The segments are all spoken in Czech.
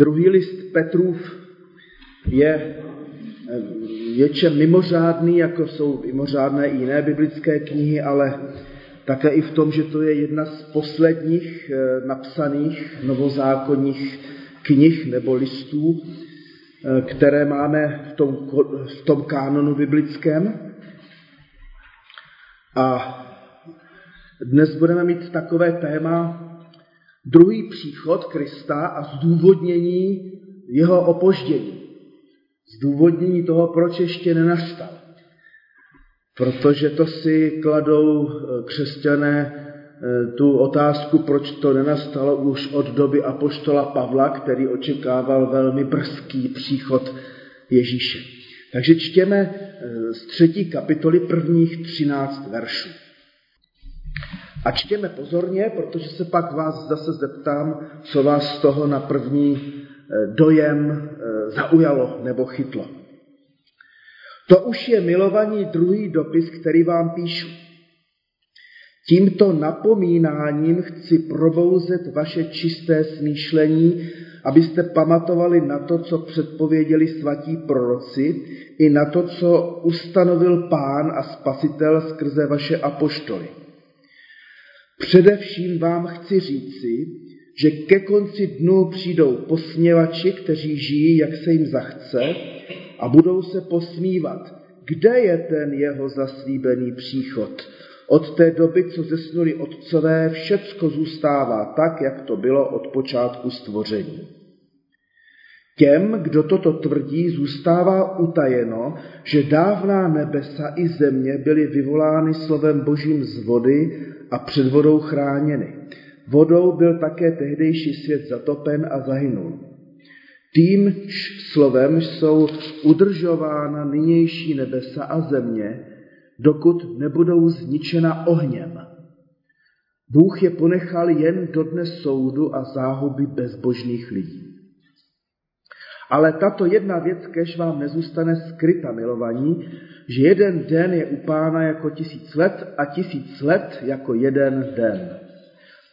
Druhý list Petrův je něčem mimořádný, jako jsou mimořádné i jiné biblické knihy, ale také i v tom, že to je jedna z posledních eh, napsaných novozákonních knih nebo listů, eh, které máme v tom, v tom kánonu biblickém. A dnes budeme mít takové téma druhý příchod Krista a zdůvodnění jeho opoždění. Zdůvodnění toho, proč ještě nenastal. Protože to si kladou eh, křesťané eh, tu otázku, proč to nenastalo už od doby apoštola Pavla, který očekával velmi brzký příchod Ježíše. Takže čtěme eh, z třetí kapitoly prvních třináct veršů. A čtěme pozorně, protože se pak vás zase zeptám, co vás z toho na první dojem zaujalo nebo chytlo. To už je milovaný druhý dopis, který vám píšu. Tímto napomínáním chci probouzet vaše čisté smýšlení, abyste pamatovali na to, co předpověděli svatí proroci, i na to, co ustanovil pán a spasitel skrze vaše apoštoly. Především vám chci říci, že ke konci dnu přijdou posměvači, kteří žijí, jak se jim zachce, a budou se posmívat. Kde je ten jeho zaslíbený příchod? Od té doby, co zesnuli otcové, všecko zůstává tak, jak to bylo od počátku stvoření. Těm, kdo toto tvrdí, zůstává utajeno, že dávná nebesa i země byly vyvolány slovem božím z vody a před vodou chráněny. Vodou byl také tehdejší svět zatopen a zahynul. Tím slovem jsou udržována nynější nebesa a země, dokud nebudou zničena ohněm. Bůh je ponechal jen do dne soudu a záhuby bezbožných lidí. Ale tato jedna věc, kež vám nezůstane skryta milovaní, že jeden den je u pána jako tisíc let a tisíc let jako jeden den.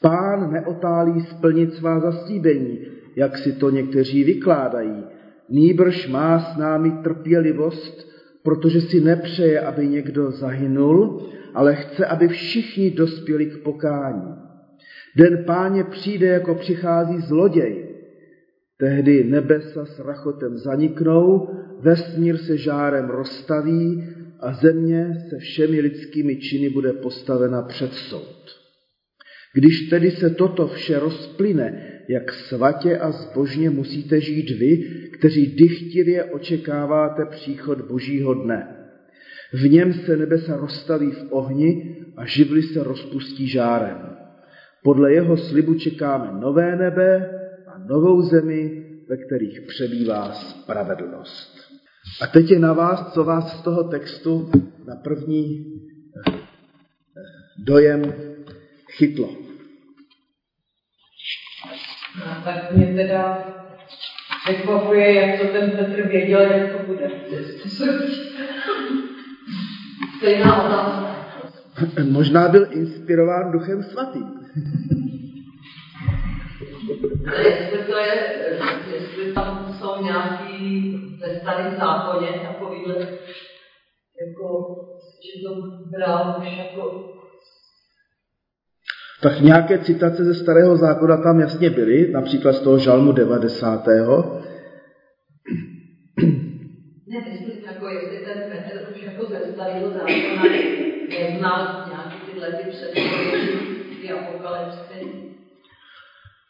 Pán neotálí splnit svá zaslíbení, jak si to někteří vykládají. Nýbrž má s námi trpělivost, protože si nepřeje, aby někdo zahynul, ale chce, aby všichni dospěli k pokání. Den páně přijde, jako přichází zloděj. Tehdy nebesa s rachotem zaniknou, vesmír se žárem rozstaví a země se všemi lidskými činy bude postavena před soud. Když tedy se toto vše rozplyne, jak svatě a zbožně musíte žít vy, kteří dychtivě očekáváte příchod Božího dne. V něm se nebesa rozstaví v ohni a živly se rozpustí žárem. Podle jeho slibu čekáme nové nebe novou zemi, ve kterých přebývá spravedlnost. A teď je na vás, co vás z toho textu na první eh, dojem chytlo. A tak mě teda překvapuje, jak to ten Petr věděl, jak to bude. Stejná otázka. Možná byl inspirován duchem svatým. Jestli to je, jestli tam jsou nějaký ve starém zákoně takovýhle, jako, že to bral už jako tak nějaké citace ze starého zákona tam jasně byly, například z toho žalmu 90. Ne, myslím, jako jestli ten Petr už jako ze starého zákona neznal nějaký tyhle ty předpovědi, apokalypsy.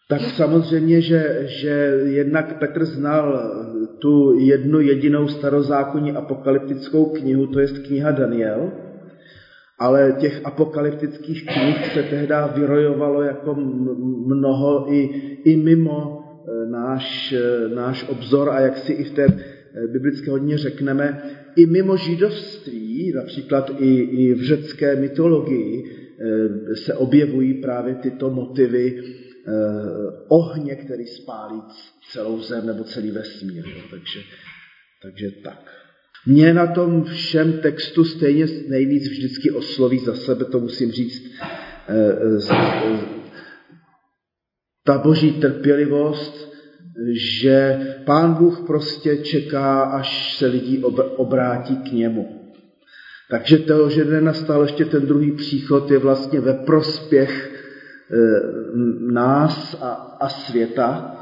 Tak samozřejmě, že, že jednak Petr znal tu jednu jedinou starozákonní apokalyptickou knihu, to je kniha Daniel, ale těch apokalyptických knih se tehdy vyrojovalo jako mnoho i, i mimo e, náš, e, náš obzor a jak si i v té e, biblické hodně řekneme, i mimo židovství, například i, i v řecké mytologii, se objevují právě tyto motivy ohně, který spálí celou zem nebo celý vesmír. Takže, takže tak. Mě na tom všem textu stejně nejvíc vždycky osloví za sebe, to musím říct, eh, eh, ta boží trpělivost, že pán Bůh prostě čeká, až se lidi obrátí k němu. Takže to, že nenastal ještě ten druhý příchod, je vlastně ve prospěch nás a, a světa.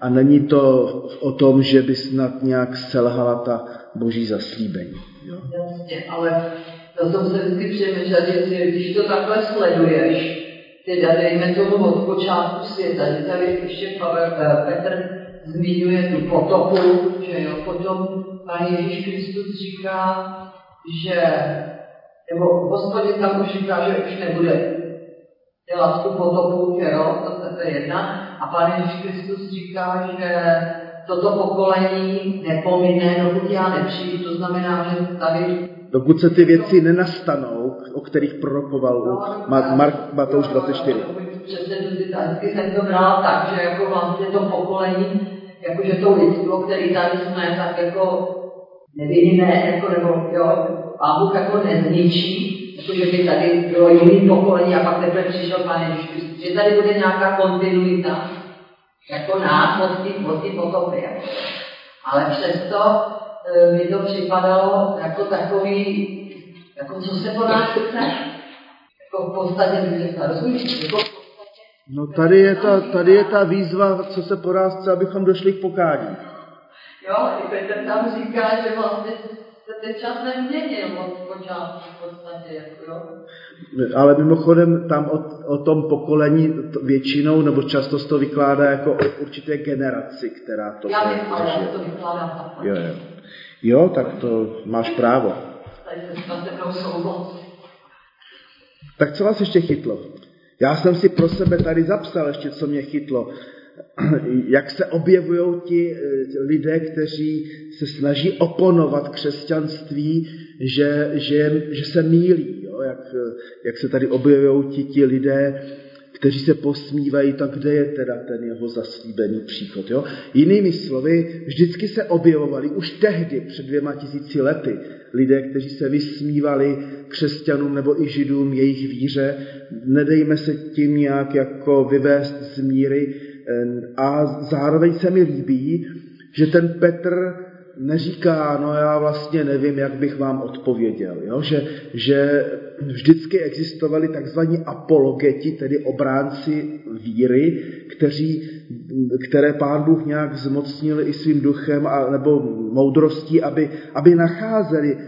A není to o tom, že by snad nějak selhala ta boží zaslíbení. Jo? Jasně, ale to jsem se vždycky přemýšlel, že když to takhle sleduješ, teda dejme tomu od počátku světa, že tady ještě Pavel, eh, Petr zmiňuje tu potopu, že jo, potom Pán Ježíš Kristus říká, že, nebo hospodin tam už říká, že už nebude dělat tu potopu, že jo, to je jedna, a Pán Ježíš Kristus říká, že toto pokolení nepomine, dokud já nepřijdu, to znamená, že tady dokud se ty věci nenastanou, o kterých prorokoval no, Mark Matouš 24. Přesně vždycky jsem to bral tak, že jako vlastně to pokolení, jakože to lidstvo, který tady jsme, tak jako nevidíme, jako nebo jo, Pán Bůh jako nezničí, jakože by tady bylo jiný pokolení a pak teprve přišel Pán Ježíš že tady bude nějaká kontinuita, jako nás od té od potopy. Jako. Ale přesto e, mi to připadalo jako takový, jako co se po nás chce. Jako v podstatě, rozumíš, jako No tady je, ta, tady je ta výzva, co se po nás chce, abychom došli k pokání. Jo, i Petr tam říká, že vlastně se ten čas nezměnil od počátku v podstatě, jako jo. Ale mimochodem tam o, o tom pokolení většinou, nebo často se to vykládá jako o určité generaci, která to Já vím, ale já to vykládám takhle. Jo, jo. jo, tak to máš právo. Tady se Tak co vás ještě chytlo? Já jsem si pro sebe tady zapsal ještě, co mě chytlo. Jak se objevují ti eh, lidé, kteří se snaží oponovat křesťanství, že, že, že se mílí. Jo? Jak, eh, jak se tady objevují ti, ti lidé, kteří se posmívají, tak kde je teda ten jeho zaslíbený příchod. Jo? Jinými slovy, vždycky se objevovali už tehdy, před dvěma tisíci lety, lidé, kteří se vysmívali křesťanům nebo i židům jejich víře. Nedejme se tím nějak jako vyvést z míry. A zároveň se mi líbí, že ten Petr neříká, no já vlastně nevím, jak bych vám odpověděl. Jo? Že, že vždycky existovali takzvaní apologeti, tedy obránci víry, kteří, které pán Bůh nějak zmocnil i svým duchem a, nebo moudrostí, aby, aby nacházeli e,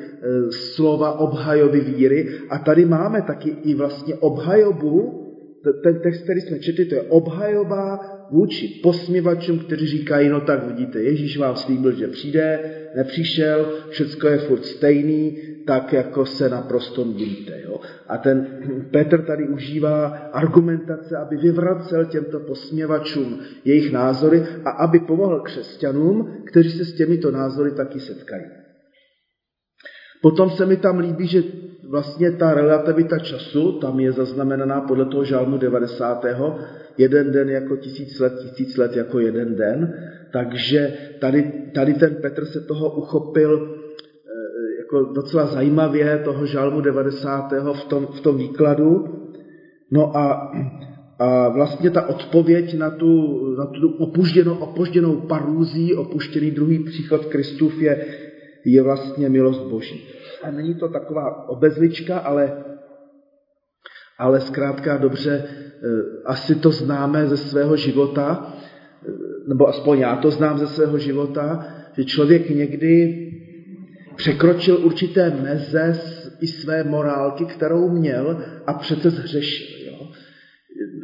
slova obhajoby víry. A tady máme taky i vlastně obhajobu, ten text, který jsme četli, to je obhajoba vůči posměvačům, kteří říkají, no tak vidíte, Ježíš vám slíbil, že přijde, nepřišel, všecko je furt stejný, tak jako se naprosto mílíte. Jo? A ten Petr tady užívá argumentace, aby vyvracel těmto posměvačům jejich názory a aby pomohl křesťanům, kteří se s těmito názory taky setkají. Potom se mi tam líbí, že vlastně ta relativita času, tam je zaznamenaná podle toho žálmu 90. jeden den jako tisíc let, tisíc let jako jeden den, takže tady, tady ten Petr se toho uchopil eh, jako docela zajímavě, toho žálmu 90. v tom, v tom výkladu. No a, a vlastně ta odpověď na tu, na tu opužděnou, opožděnou parůzí, opuštěný druhý příchod Kristův je, je vlastně milost Boží. A není to taková obezlička, ale, ale zkrátka dobře, eh, asi to známe ze svého života, eh, nebo aspoň já to znám ze svého života, že člověk někdy překročil určité meze i své morálky, kterou měl a přece zhřešil. Jo?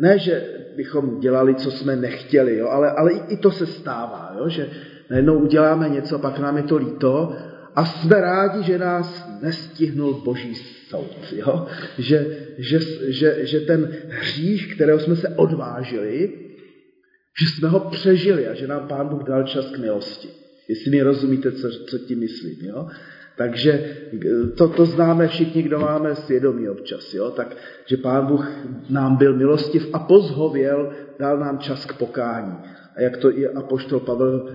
Ne, že bychom dělali, co jsme nechtěli, jo? Ale, ale i, i to se stává, jo? že najednou uděláme něco, pak nám je to líto a jsme rádi, že nás nestihnul boží soud. Jo? Že, že, že, že ten hřích, kterého jsme se odvážili, že jsme ho přežili a že nám Pán Bůh dal čas k milosti. Jestli mi rozumíte, co, co tím myslím. Jo? Takže to, to známe všichni, kdo máme svědomí občas. Jo? Tak, že Pán Bůh nám byl milostiv a pozhověl, dal nám čas k pokání a jak to i apoštol Pavel,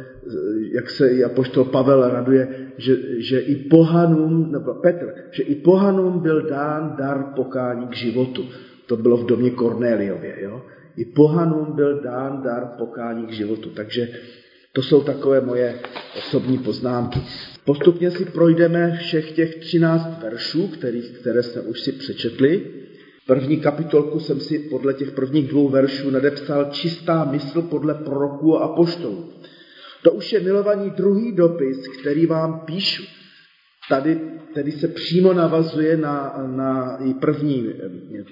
jak se i apoštol Pavel raduje, že, že i pohanům, nebo Petr, že i pohanům byl dán dar pokání k životu. To bylo v domě Kornéliově, jo. I pohanům byl dán dar pokání k životu. Takže To jsou takové moje osobní poznámky. Postupně si projdeme všech těch 13 veršů, které jsme už si přečetli. První kapitolku jsem si podle těch prvních dvou veršů nadepsal čistá mysl podle proroků a poštolů. To už je milovaný druhý dopis, který vám píšu. Tady tedy se přímo navazuje na, na první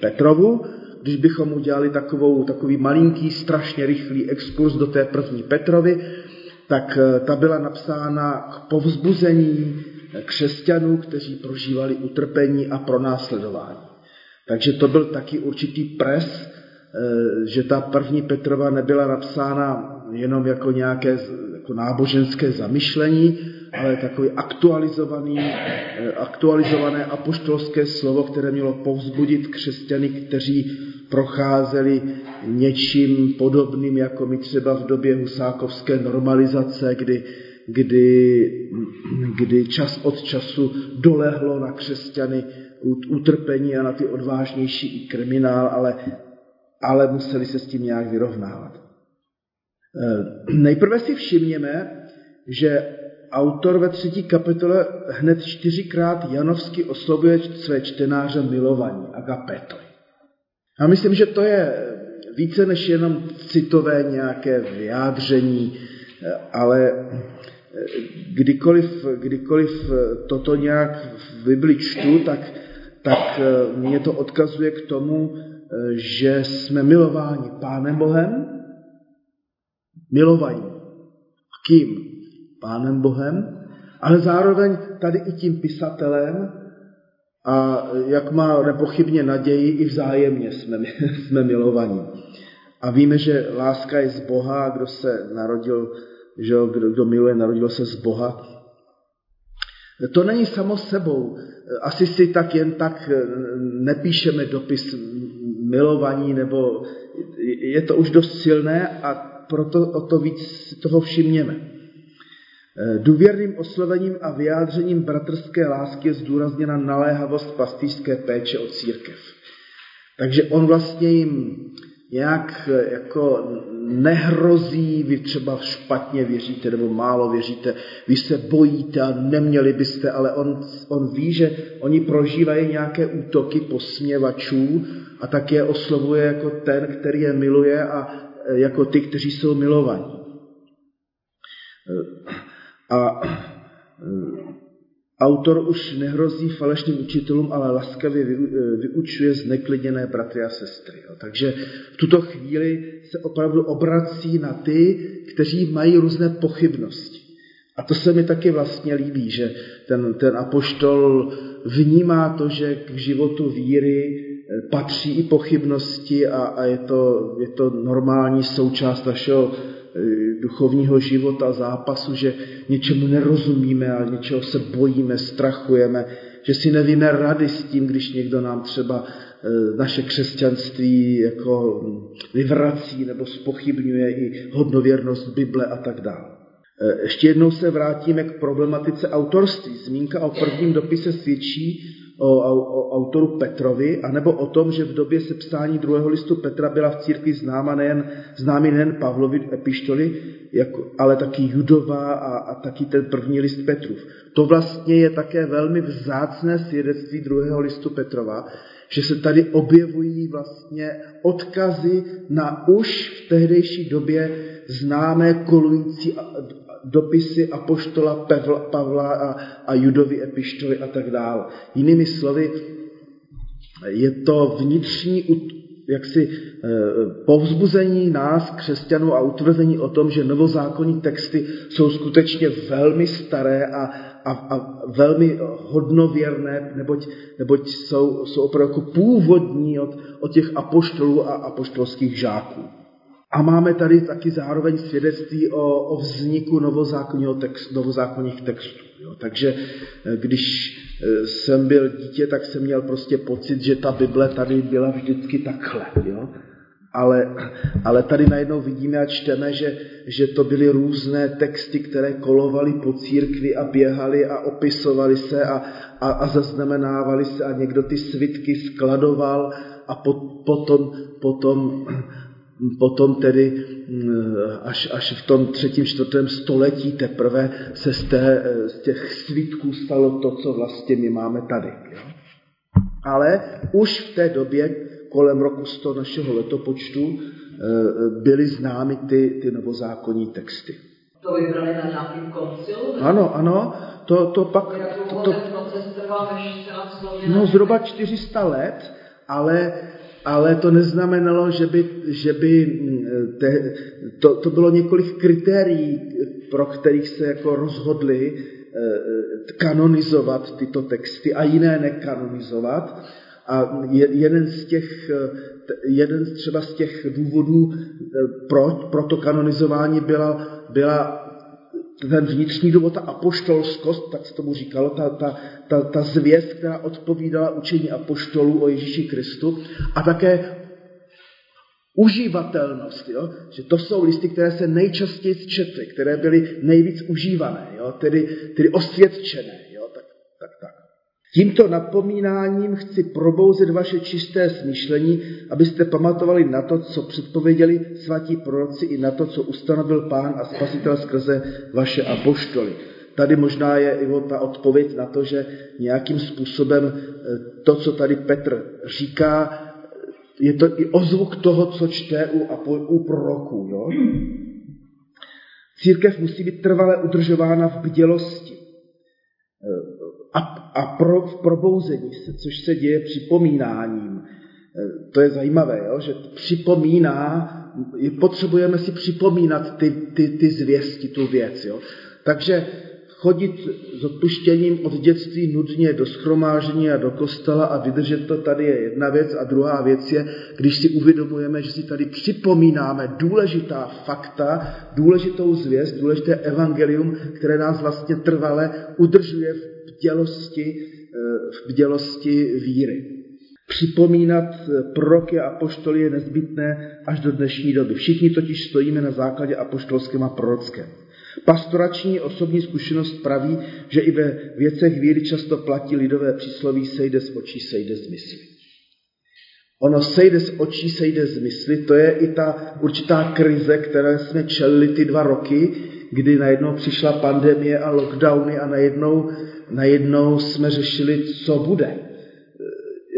Petrovu, když bychom udělali takovou, takový malinký, strašně rychlý exkurs do té první Petrovy, tak eh, ta byla napsána k povzbuzení křesťanů, kteří prožívali utrpení a pronásledování. Takže to byl taky určitý pres, eh, že ta první Petrova nebyla napsána jenom jako nějaké jako náboženské zamyšlení, ale takový aktualizovaný, eh, aktualizované apoštolské slovo, které mělo povzbudit křesťany, kteří procházeli něčím podobným, jako my třeba v době husákovské normalizace, kdy, kdy, kdy čas od času dolehlo na křesťany utrpení a na ty odvážnější i kriminál, ale, ale museli se s tím nějak vyrovnávat. Eh, nejprve si všimněme, že autor ve třetí kapitole hned čtyřikrát janovsky oslovuje své čtenáře milovaní, agapetoj. A myslím, že to je více než jenom citové nějaké vyjádření, ale kdykoliv, kdykoliv toto nějak v Bibli čtu, tak, tak mě to odkazuje k tomu, že jsme milováni Pánem Bohem, milovaní. Kým? Pánem Bohem, ale zároveň tady i tím pisatelem, a jak má nepochybně naději, i vzájemně jsme, jsme milovaní. A víme, že láska je z Boha kdo se narodil, že kdo, kdo miluje, narodil se z Boha. To není samo sebou. Asi si tak jen tak nepíšeme dopis milovaní, nebo je to už dost silné a proto o to víc toho všimněme. Eh, důvěrným oslovením a vyjádřením bratrské lásky je zdůrazněna naléhavost pastýřské péče o církev. Takže on vlastně jim nějak eh, jako nehrozí, vy třeba špatně věříte nebo málo věříte, vy se bojíte a neměli byste, ale on, on ví, že oni prožívají nějaké útoky posměvačů a tak je oslovuje jako ten, který je miluje a eh, jako ty, kteří jsou milovaní. A e, autor už nehrozí falešným učitelům, ale laskavě e, vyučuje zneklidněné bratry a sestry. Takže v tuto chvíli se opravdu obrací na ty, kteří mají různé pochybnosti. A to se mi taky vlastně líbí, že ten, ten apoštol vnímá to, že k životu víry e, patří i pochybnosti a, a je, to, je to normální součást našeho Eh, duchovního života, zápasu, že něčemu nerozumíme a něčeho se bojíme, strachujeme, že si nevíme rady s tím, když někdo nám třeba eh, naše křesťanství jako vyvrací nebo spochybňuje i hodnověrnost Bible a tak dále. Ještě jednou se vrátíme k problematice autorství. Zmínka o prvním dopise svědčí o, o autoru Petrovi, anebo o tom, že v době sepsání druhého listu Petra byla v církvi známa nejen, známý nejen Pavlovi epištoly, jako, ale taky Judova a, a taky ten první list Petrův. To vlastně je také velmi vzácné svědectví druhého listu Petrova, že se tady objevují vlastně odkazy na už v tehdejší době známé kolující dopisy apoštola Pavla, Pavla a, a Judovi epištoly a tak dále. Jinými slovy, je to vnitřní jaksi eh, povzbuzení nás, křesťanů a utvrzení o tom, že novozákonní texty jsou skutečně velmi staré a, a, a velmi hodnověrné, neboť, neboť jsou, jsou opravdu jako původní od, od těch apoštolů a apoštolských žáků. A máme tady taky zároveň svědectví o, o vzniku text, novozákonních textů. Jo. Takže eh, když eh, jsem byl dítě, tak jsem měl prostě pocit, že ta Bible tady byla vždycky takhle. Jo. Ale, ale tady najednou vidíme a čteme, že, že to byly různé texty, které kolovaly po církvi a běhaly a opisovaly se a, a, a zaznamenávaly se a někdo ty svitky skladoval a po, potom, potom potom tedy mm, až, až v tom třetím, čtvrtém století teprve se z, té, z těch svítků stalo to, co vlastně my máme tady. Jo? Ale už v té době, kolem roku 100 našeho letopočtu, eh, byly známy ty, ty novozákonní texty. To vybrali na nějakým koncilu? Ano, ano, to, to pak... To, to, se No zhruba 400 let, ale ale to neznamenalo, že by, že by mm, te, to, to bylo několik kritérií, pro kterých se jako rozhodli eh, kanonizovat tyto texty a jiné nekanonizovat. A jeden z těch, eh, jeden třeba z těch důvodů eh, pro, pro to kanonizování byla, byla ten vnitřní důvod, ta apoštolskost, tak se tomu říkalo, ta, ta, ta, ta zvěst, která odpovídala učení apoštolů o Ježíši Kristu a také užívatelnost, jo? že to jsou listy, které se nejčastěji četly, které byly nejvíc užívané, jo? Tedy, tedy osvědčené. Jo? Tak, tak, tak. Tímto napomínáním chci probouzet vaše čisté smýšlení, abyste pamatovali na to, co předpověděli svatí proroci i na to, co ustanovil pán a spasitel skrze vaše apoštoly. Tady možná je i ta odpověď na to, že nějakým způsobem eh, to, co tady Petr říká, je to i ozvuk toho, co čte u, u proroků. Jo? Církev musí být trvale udržována v bdělosti a, pro, v probouzení se, což se děje připomínáním. E, to je zajímavé, jo? že připomíná, potřebujeme si připomínat ty, ty, ty zvěsti, tu věc. Jo? Takže chodit s odpuštěním od dětství nudně do schromážení a do kostela a vydržet to tady je jedna věc a druhá věc je, když si uvědomujeme, že si tady připomínáme důležitá fakta, důležitou zvěst, důležité evangelium, které nás vlastně trvale udržuje v bdělosti, eh, v bdělosti víry. Připomínat eh, proroky a apoštoly je nezbytné až do dnešní doby. Všichni totiž stojíme na základě apoštolském a prorockém. Pastorační osobní zkušenost praví, že i ve věcech víry často platí lidové přísloví sejde z očí, sejde z mysli. Ono sejde z očí, sejde z mysli, to je i ta určitá krize, které jsme čelili ty dva roky, kdy najednou přišla pandemie a lockdowny a najednou, najednou jsme řešili, co bude.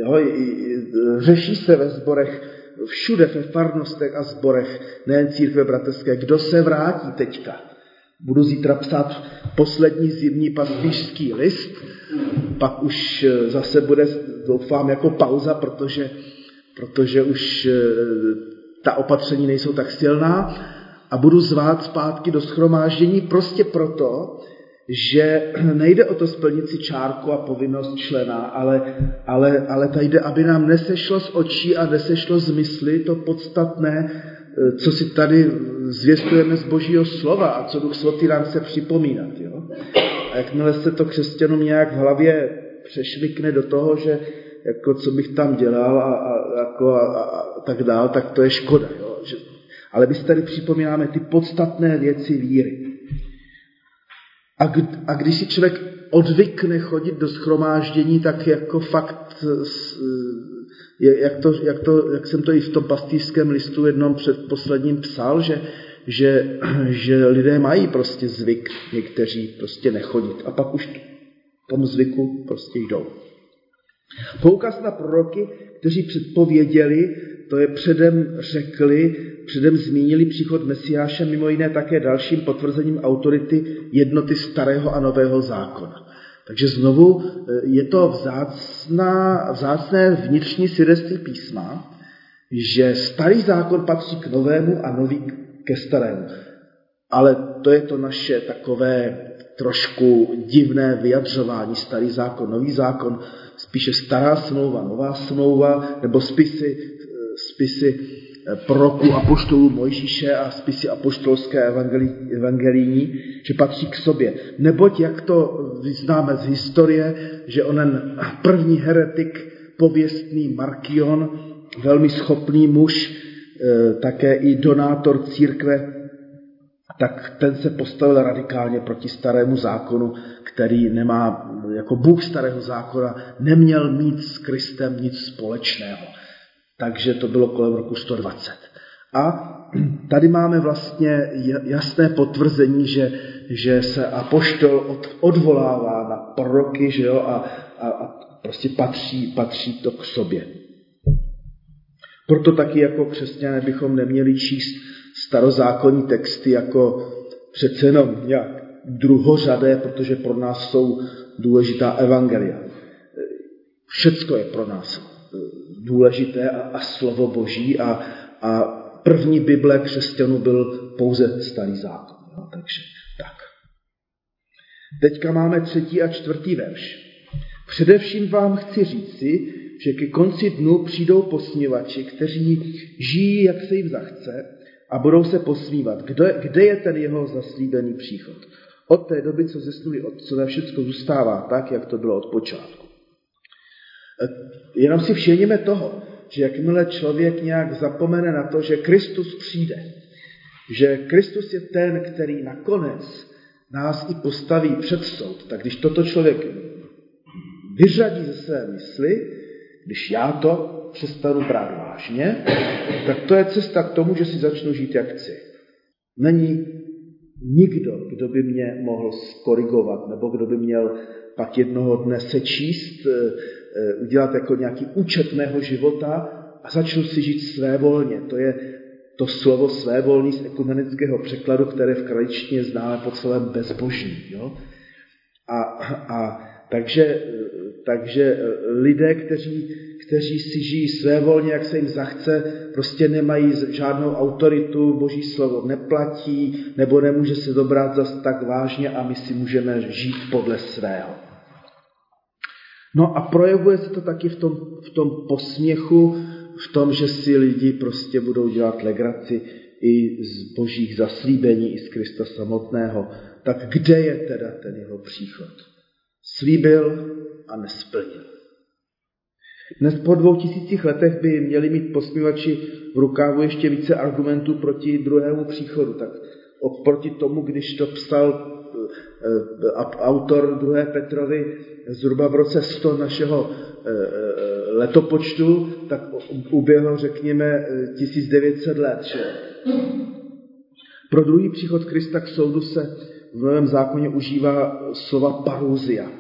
Jo, řeší se ve zborech, všude ve farnostech a zborech, nejen církve bratrské, kdo se vrátí teďka. Budu zítra psát poslední zimní pastýřský list, pak už zase bude, doufám, jako pauza, protože, protože už eh, ta opatření nejsou tak silná a budu zvát zpátky do schromáždění prostě proto, že nejde o to splnit si čárku a povinnost člena, ale, ale, ale tady jde, aby nám nesešlo z očí a nesešlo z mysli to podstatné, eh, co si tady zvěstujeme z božího slova a co Duch Svatý nám chce připomínat. Jo? A jakmile se to křesťanům nějak v hlavě přešvikne do toho, že jako co bych tam dělal a, a, jako a, a, a tak dál, tak to je škoda. Jo? Že, ale my si tady připomínáme ty podstatné věci víry. A, a když si člověk odvykne chodit do schromáždění, tak jako fakt, jak, to, jak, to, jak jsem to i v tom pastýřském listu jednom před posledním psal, že, že, že lidé mají prostě zvyk, někteří prostě nechodit. A pak už tomu zvyku prostě jdou. Poukaz na proroky, kteří předpověděli, to je předem řekli, předem zmínili příchod Mesiáše, mimo jiné také dalším potvrzením autority jednoty starého a nového zákona. Takže znovu eh, je to vzácná, vzácné vnitřní svědectví písma, že starý zákon patří k novému a nový ke starému. Ale to je to naše takové trošku divné vyjadřování. Starý zákon, nový zákon, spíše stará smlouva, nová smlouva, nebo spisy, spisy proroků apoštolů Mojžíše a spisy apoštolské evangelijní, že patří k sobě. Neboť, jak to známe z historie, že onen první heretik, pověstný Markion, velmi schopný muž, e, také i donátor církve, tak ten se postavil radikálně proti starému zákonu, který nemá, jako Bůh starého zákona, neměl mít s Kristem nic společného. Takže to bylo kolem roku 120. A tady máme vlastně jasné potvrzení, že, že se apoštol od, odvolává na proroky že jo, a, a, a prostě patří, patří to k sobě. Proto taky jako křesťané bychom neměli číst starozákonní texty jako přece jenom nějak druhořadé, protože pro nás jsou důležitá evangelia. Všecko je pro nás důležité a, a slovo boží a, a první Bible křesťanů byl pouze starý zákon. No, takže tak. Teďka máme třetí a čtvrtý verš. Především vám chci říci, že ke konci dnu přijdou posměvači, kteří žijí, jak se jim zachce a budou se posmívat. Kde, kde je ten jeho zaslíbený příchod? Od té doby, co zesnuli otcové, všechno zůstává tak, jak to bylo od počátku. E, jenom si všimněme toho, že jakmile člověk nějak zapomene na to, že Kristus přijde, že Kristus je ten, který nakonec nás i postaví před soud, tak když toto člověk vyřadí ze své mysli, když já to přestanu brát vážně, tak to je cesta k tomu, že si začnu žít jak chci. Není nikdo, kdo by mě mohl skorigovat, nebo kdo by měl pak jednoho dne sečíst, eh, udělat jako nějaký účet mého života a začnu si žít své volně. To je to slovo svévolný z ekumenického překladu, které v kraličtině známe pod slovem bezbožný. Jo? A, a takže, takže lidé, kteří, kteří si žijí své volně, jak se jim zachce, prostě nemají žádnou autoritu, boží slovo neplatí, nebo nemůže se dobrat zas tak vážně a my si můžeme žít podle svého. No a projevuje se to taky v tom, v tom posměchu, v tom, že si lidi prostě budou dělat legraci i z božích zaslíbení, i z Krista samotného. Tak kde je teda ten jeho příchod? Slíbil a nesplnil. Dnes po dvou tisících letech by měli mít posmívači v rukávu ještě více argumentů proti druhému příchodu. Tak oproti tomu, když to psal autor druhé Petrovi zhruba v roce 100 našeho eh, eh, letopočtu, tak uběhlo, řekněme, 1900 let. Že? Pro druhý příchod Krista k soudu se v Novém zákoně užívá slova paruzia.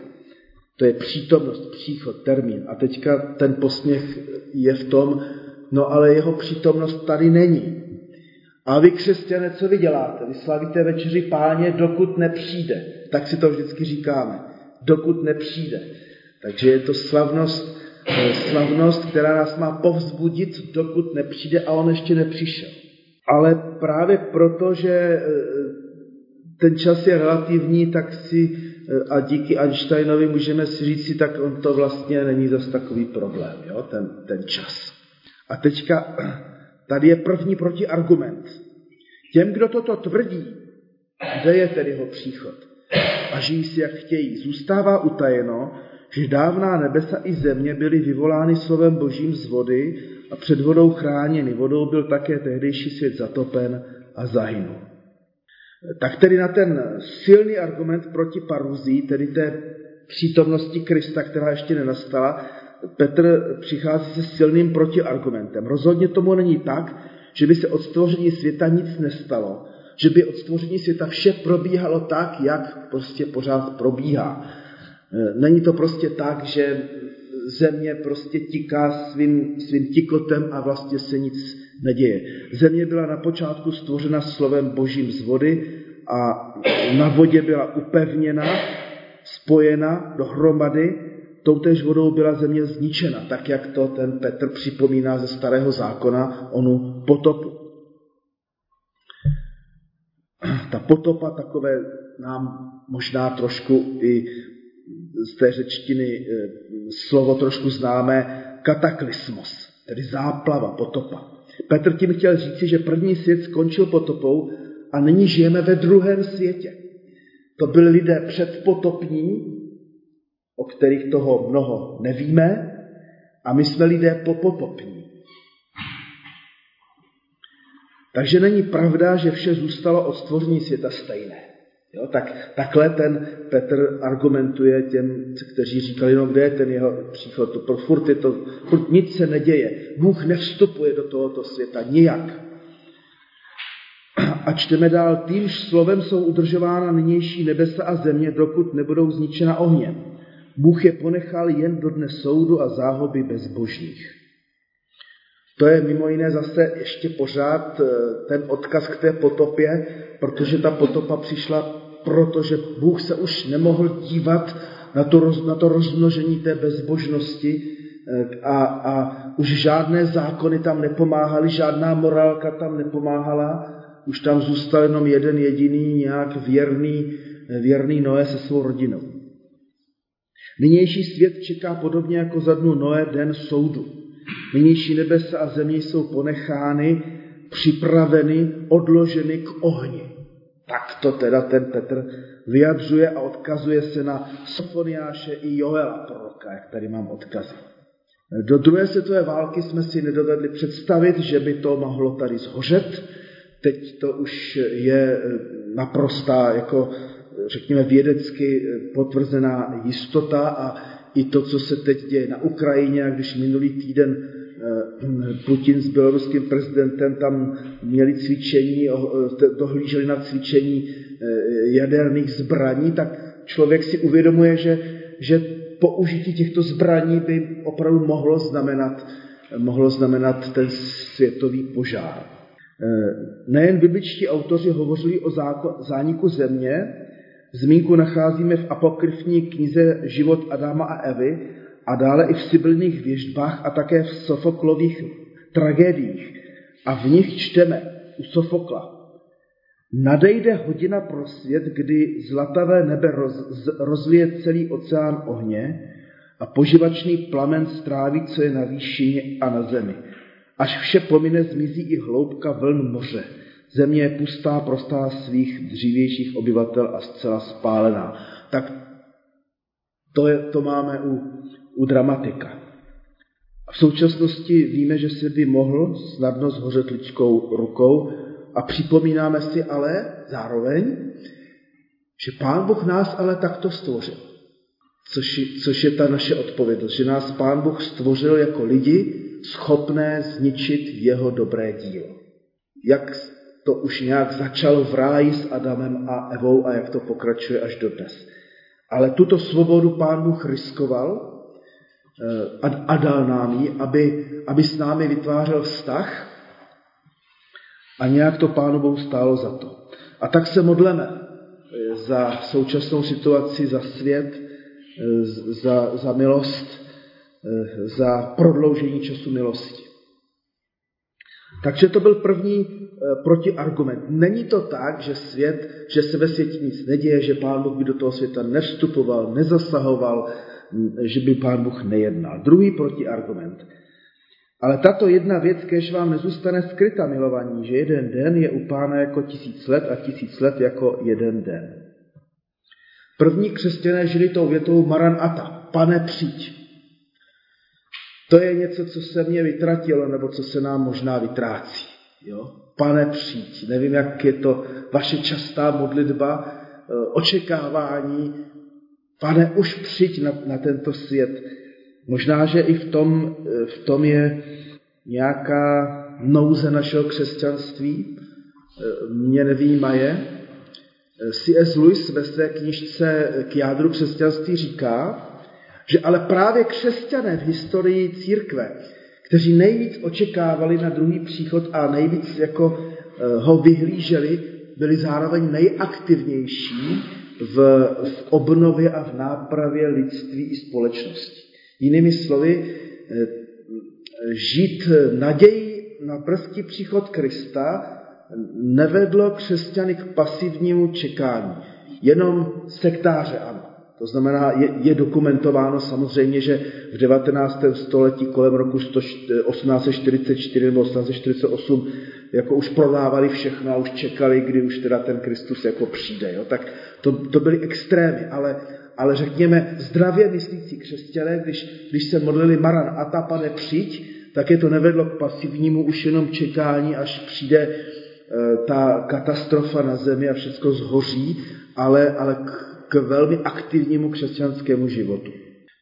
To je přítomnost, příchod, termín. A teďka ten posměch je v tom, no ale jeho přítomnost tady není. A vy, křesťané, co vy děláte? Vy slavíte večeři páně, dokud nepřijde. Tak si to vždycky říkáme. Dokud nepřijde. Takže je to slavnost, eh, slavnost, která nás má povzbudit, dokud nepřijde a on ještě nepřišel. Ale právě proto, že eh, ten čas je relativní, tak si eh, a díky Einsteinovi můžeme si říct si, tak on to vlastně není zas takový problém, jo, ten, ten čas. A teďka tady je první protiargument. Těm, kdo toto tvrdí, kde je tedy jeho příchod a žijí si, jak chtějí, zůstává utajeno, že dávná nebesa i země byly vyvolány slovem božím z vody a před vodou chráněny. Vodou byl také tehdejší svět zatopen a zahynul. Tak tedy na ten silný argument proti paruzí, tedy té přítomnosti Krista, která ještě nenastala, Petr přichází se silným protiargumentem. Rozhodně tomu není tak, že by se od stvoření světa nic nestalo, že by od stvoření světa vše probíhalo tak, jak prostě pořád probíhá. Není to prostě tak, že země prostě tiká svým, svým tikotem a vlastně se nic neděje. Země byla na počátku stvořena slovem božím z vody a na vodě byla upevněna, spojena dohromady, toutéž vodou byla země zničena, tak jak to ten Petr připomíná ze starého zákona, onu potopu. Ta potopa takové nám možná trošku i z té řečtiny eh, slovo trošku známe, kataklysmos, tedy záplava, potopa. Petr tím chtěl říci, že první svět skončil potopou a nyní žijeme ve druhém světě. To byli lidé předpotopní, o kterých toho mnoho nevíme, a my jsme lidé popotopní. Takže není pravda, že vše zůstalo od stvoření světa stejné. Jo, tak, takhle ten Petr argumentuje těm, kteří říkali, no kde je ten jeho příchod, to pro furt, je to, furt nic se neděje, Bůh nevstupuje do tohoto světa nijak. A čteme dál, týmž slovem jsou udržována nynější nebesa a země, dokud nebudou zničena ohněm. Bůh je ponechal jen do dne soudu a záhoby bezbožných. To je mimo jiné zase ještě pořád eh, ten odkaz k té potopě, protože ta potopa přišla, protože Bůh se už nemohl dívat na to, na to rozmnožení té bezbožnosti eh, a, a už žádné zákony tam nepomáhaly, žádná morálka tam nepomáhala, už tam zůstal jenom jeden jediný nějak věrný, eh, věrný Noé se svou rodinou. Nynější svět čeká podobně jako za dnu Noé den soudu. Nynější nebesa a země jsou ponechány, připraveny, odloženy k ohni. Tak to teda ten Petr vyjadřuje a odkazuje se na Sofoniáše i Joela proroka, jak tady mám odkazy. Do druhé světové války jsme si nedovedli představit, že by to mohlo tady zhořet. Teď to už je naprostá, jako řekněme vědecky potvrzená jistota a i to, co se teď děje na Ukrajině, a když minulý týden eh, Putin s běloruským prezidentem tam měli cvičení, dohlíželi na cvičení eh, jaderných zbraní, tak člověk si uvědomuje, že, že použití těchto zbraní by opravdu mohlo znamenat, mohlo znamenat ten světový požár. Eh, nejen bibličtí autoři hovořili o zániku země, Zmínku nacházíme v apokryfní knize Život Adama a Evy a dále i v sibylných věžbách a také v Sofoklových tragédiích. A v nich čteme u Sofokla. Nadejde hodina pro svět, kdy zlatavé nebe roz, rozlije celý oceán ohně a poživačný plamen stráví, co je na výšině a na zemi. Až vše pomine, zmizí i hloubka vln moře Země je pustá, prostá svých dřívějších obyvatel a zcela spálená. Tak to, je, to máme u, u dramatika. V současnosti víme, že se by mohl snadno zhořet lidskou rukou a připomínáme si ale zároveň, že Pán Bůh nás ale takto stvořil. Což, což je ta naše odpovědnost, že nás Pán Bůh stvořil jako lidi schopné zničit jeho dobré dílo. Jak to už nějak začalo v ráji s Adamem a Evou a jak to pokračuje až do dnes. Ale tuto svobodu pán Bůh riskoval eh, a dal nám ji, aby, aby s námi vytvářel vztah a nějak to pánu Bohu stálo za to. A tak se modleme eh, za současnou situaci, za svět, eh, za, za milost, za prodloužení času milosti. Takže to byl první Eh, protiargument. Není to tak, že svět, že se ve světě nic neděje, že Pán Bůh by do toho světa nevstupoval, nezasahoval, že by Pán Bůh nejednal. Druhý protiargument. Ale tato jedna věc, kež vám nezůstane skryta, milovaní, že jeden den je u Pána jako tisíc let a tisíc let jako jeden den. První křesťané žili tou větou Maran Ata, pane přijď. To je něco, co se mě vytratilo, nebo co se nám možná vytrácí. Jo? pane přijď. Nevím, jak je to vaše častá modlitba, eh, očekávání, pane už přijď na, na tento svět. Možná, že i v tom, eh, v tom je nějaká nouze našeho křesťanství, eh, mě nevýmaje. C.S. Lewis ve své knižce k jádru křesťanství říká, že ale právě křesťané v historii církve kteří nejvíc očekávali na druhý příchod a nejvíc jako eh, ho vyhlíželi, byli zároveň nejaktivnější v, v obnově a v nápravě lidství i společnosti. Jinými slovy, eh, žít naději na brzký příchod Krista nevedlo křesťany k pasivnímu čekání. Jenom sektáře ano. To znamená, je, je dokumentováno samozřejmě, že v 19. století kolem roku 1844 nebo 1848 jako už prodávali všechno a už čekali, kdy už teda ten Kristus jako přijde. Jo? Tak to, to byly extrémy, ale, ale řekněme zdravě myslící křesťané, když, když se modlili Maran a ta pane přijď, tak je to nevedlo k pasivnímu už jenom čekání, až přijde e, ta katastrofa na zemi a všechno zhoří, ale, ale k k velmi aktivnímu křesťanskému životu.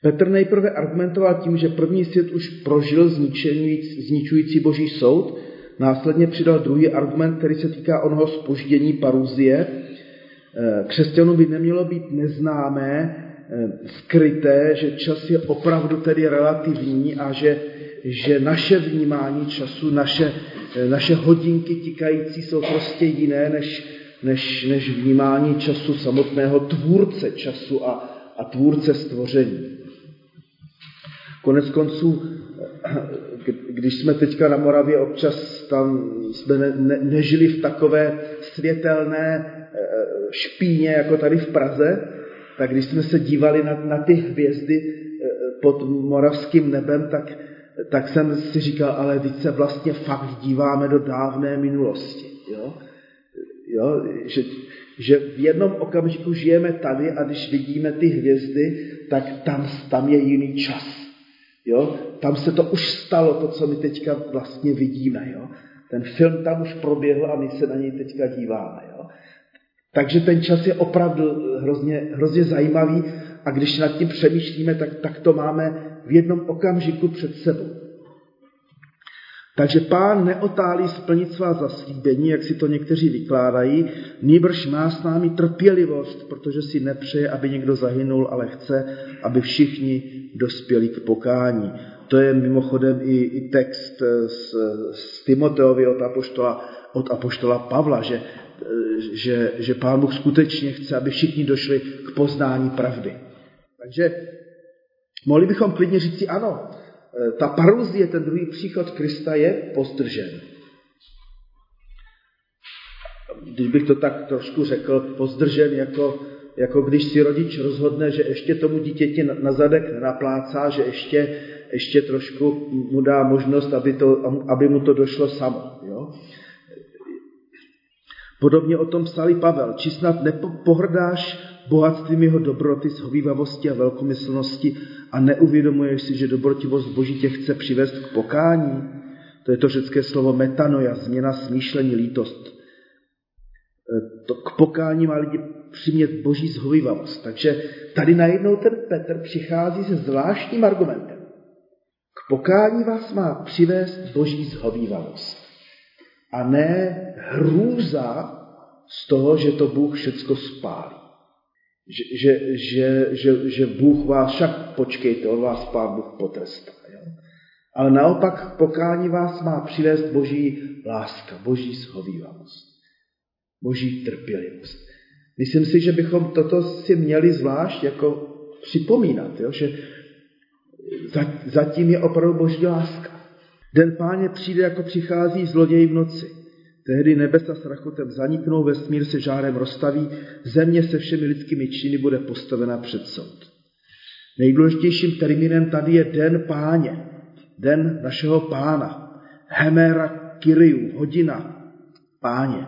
Petr nejprve argumentoval tím, že první svět už prožil zničující boží soud následně přidal druhý argument, který se týká onoho spoždění paruzie. Eh, křesťanům by nemělo být neznámé, eh, skryté, že čas je opravdu tedy relativní a že, že naše vnímání času, naše, eh, naše hodinky tikající jsou prostě jiné než, než, než vnímání času samotného tvůrce času a, a tvůrce stvoření. Konec konců, když jsme teďka na Moravě občas tam jsme ne, ne, nežili v takové světelné eh, špíně, jako tady v Praze, tak když jsme se dívali na, na ty hvězdy eh, pod moravským nebem, tak, tak jsem si říkal, ale teď se vlastně fakt díváme do dávné minulosti. Jo? Jo? Že, že v jednom okamžiku žijeme tady a když vidíme ty hvězdy, tak tam, tam je jiný čas. Jo? Tam se to už stalo, to, co my teďka vlastně vidíme. Jo? Ten film tam už proběhl a my se na něj teďka díváme. Jo? Takže ten čas je opravdu hrozně, hrozně zajímavý a když nad tím přemýšlíme, tak, tak to máme v jednom okamžiku před sebou. Takže pán neotálí splnit svá zaslíbení, jak si to někteří vykládají, nýbrž má s námi trpělivost, protože si nepřeje, aby někdo zahynul, ale chce, aby všichni dospěli k pokání. To je mimochodem i, i text z, z Timoteovi od apoštola, od apoštola Pavla, že, že, že pán Bůh skutečně chce, aby všichni došli k poznání pravdy. Takže mohli bychom klidně říct si ano, Eh, ta paruzie, ten druhý příchod Krista je pozdržen. Když bych to tak trošku řekl, pozdržen jako, jako když si rodič rozhodne, že ještě tomu dítěti na zadek nenaplácá, že ještě, ještě trošku mu dá možnost, aby, to, aby mu to došlo samo. Jo? Podobně o tom psali Pavel. Či snad nepohrdáš bohatstvím jeho dobroty, shovívavosti a velkomyslnosti a neuvědomuješ si, že dobrotivost Boží tě chce přivést k pokání? To je to řecké slovo metanoja, změna smýšlení, lítost. E, to k pokání má lidi přimět Boží zhovývavost. Takže tady najednou ten Petr přichází se zvláštním argumentem. K pokání vás má přivést Boží zhovývavost. A ne hrůza z toho, že to Bůh všecko spálí. Že, že, že, že, že Bůh vás, však počkejte, on vás Pán Bůh potrestá. Jo? Ale naopak pokání vás má přivést boží láska, boží shovívavost, boží trpělivost. Myslím si, že bychom toto si měli zvlášť jako připomínat, jo? že zatím je opravdu boží láska. Den páně přijde, jako přichází zloděj v noci. Tehdy nebesa s rachotem zaniknou, vesmír se žárem rozstaví, země se všemi lidskými činy bude postavena před soud. Nejdůležitějším termínem tady je den páně, den našeho pána, hemera Kyriu, hodina páně.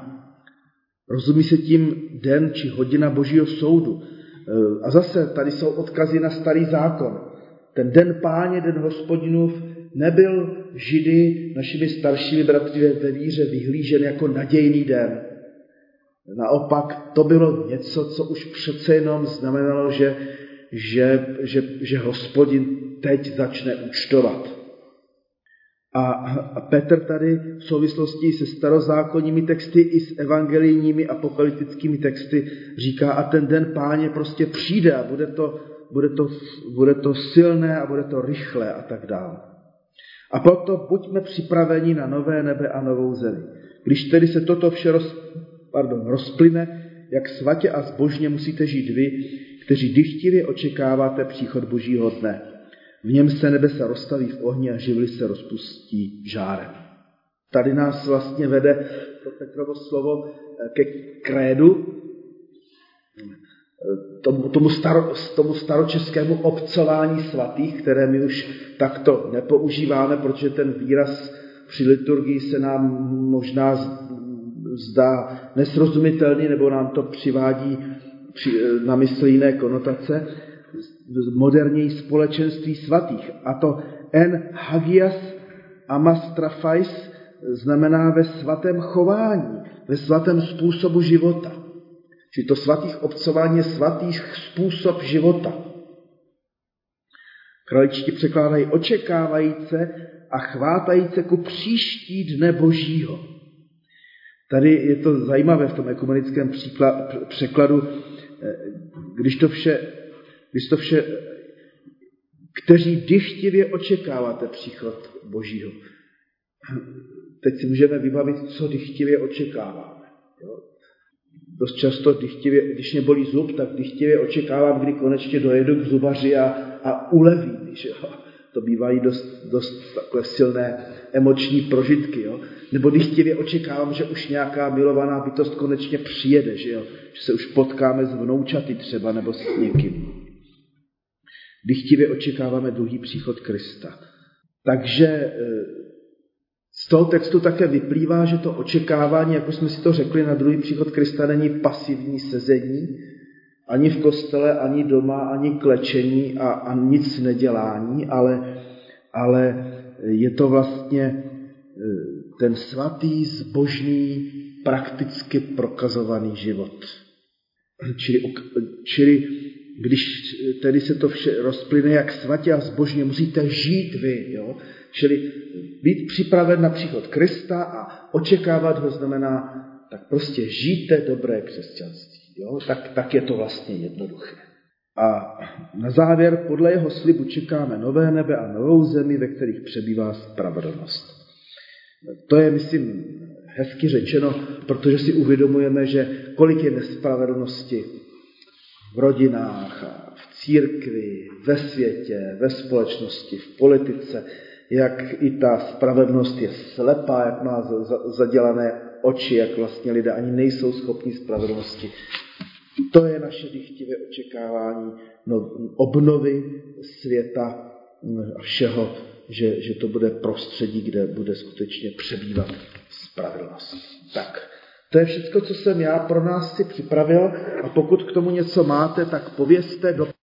Rozumí se tím den či hodina božího soudu. E, a zase tady jsou odkazy na starý zákon. Ten den páně, den hospodinův, nebyl Židy, našimi staršími bratry ve víře, vyhlížen jako nadějný den. Naopak to bylo něco, co už přece jenom znamenalo, že, že, že, že hospodin teď začne účtovat. A, a Petr tady v souvislosti se starozákonními texty i s evangelijními apokalyptickými texty říká, a ten den páně prostě přijde a bude to, bude to, bude to silné a bude to rychlé a tak dále. A proto buďme připraveni na nové nebe a novou zemi. Když tedy se toto vše roz, pardon, rozplyne, jak svatě a zbožně musíte žít vy, kteří dychtivě očekáváte příchod Božího dne. V něm se nebesa rozstaví v ohni a živly se rozpustí žárem. Tady nás vlastně vede to Petrovo slovo eh, ke krédu, tomu, tomu, staro, tomu staročeskému obcování svatých, které my už takto nepoužíváme, protože ten výraz při liturgii se nám možná zdá nesrozumitelný, nebo nám to přivádí na mysli jiné konotace, moderní společenství svatých. A to en hagias amastrafais znamená ve svatém chování, ve svatém způsobu života. Či to svatých obcování je svatý způsob života. Kraličtí překládají očekávajíce a chvátajíce ku příští dne Božího. Tady je to zajímavé v tom ekumenickém překladu, eh, když to vše, když to vše kteří dychtivě očekáváte příchod Božího. Teď si můžeme vybavit, co dychtivě očekáváme. Jo? Dost často, dychtivě, když mě bolí zub, tak dychtivě očekávám, kdy konečně dojedu k zubaři a, a uleví. Že jo? To bývají dost, dost takové silné emoční prožitky. Jo? Nebo dychtivě očekávám, že už nějaká milovaná bytost konečně přijede, že, jo? že se už potkáme s vnoučaty třeba nebo s někým. Dychtivě očekáváme druhý příchod Krista. Takže e, toho textu také vyplývá, že to očekávání, jako jsme si to řekli, na druhý příchod Krista není pasivní sezení, ani v kostele, ani doma, ani klečení a, a nic nedělání, ale, ale je to vlastně e, ten svatý, zbožný, prakticky prokazovaný život. Čili, čili když tedy se to vše rozplyne jak svatě a zbožně, musíte žít vy. Jo? Čili být připraven na příchod Krista a očekávat ho znamená, tak prostě žijte dobré křesťanství. Jo? Tak, tak je to vlastně jednoduché. A na závěr, podle jeho slibu čekáme nové nebe a novou zemi, ve kterých přebývá spravedlnost. To je, myslím, hezky řečeno, protože si uvědomujeme, že kolik je nespravedlnosti v rodinách, v církvi, ve světě, ve společnosti, v politice, jak i ta spravedlnost je slepá, jak má zadělané oči, jak vlastně lidé ani nejsou schopni spravedlnosti. To je naše dychtivé očekávání no, obnovy světa a všeho, že, že to bude prostředí, kde bude skutečně přebývat spravedlnost. Tak, to je všechno, co jsem já pro nás si připravil a pokud k tomu něco máte, tak povězte do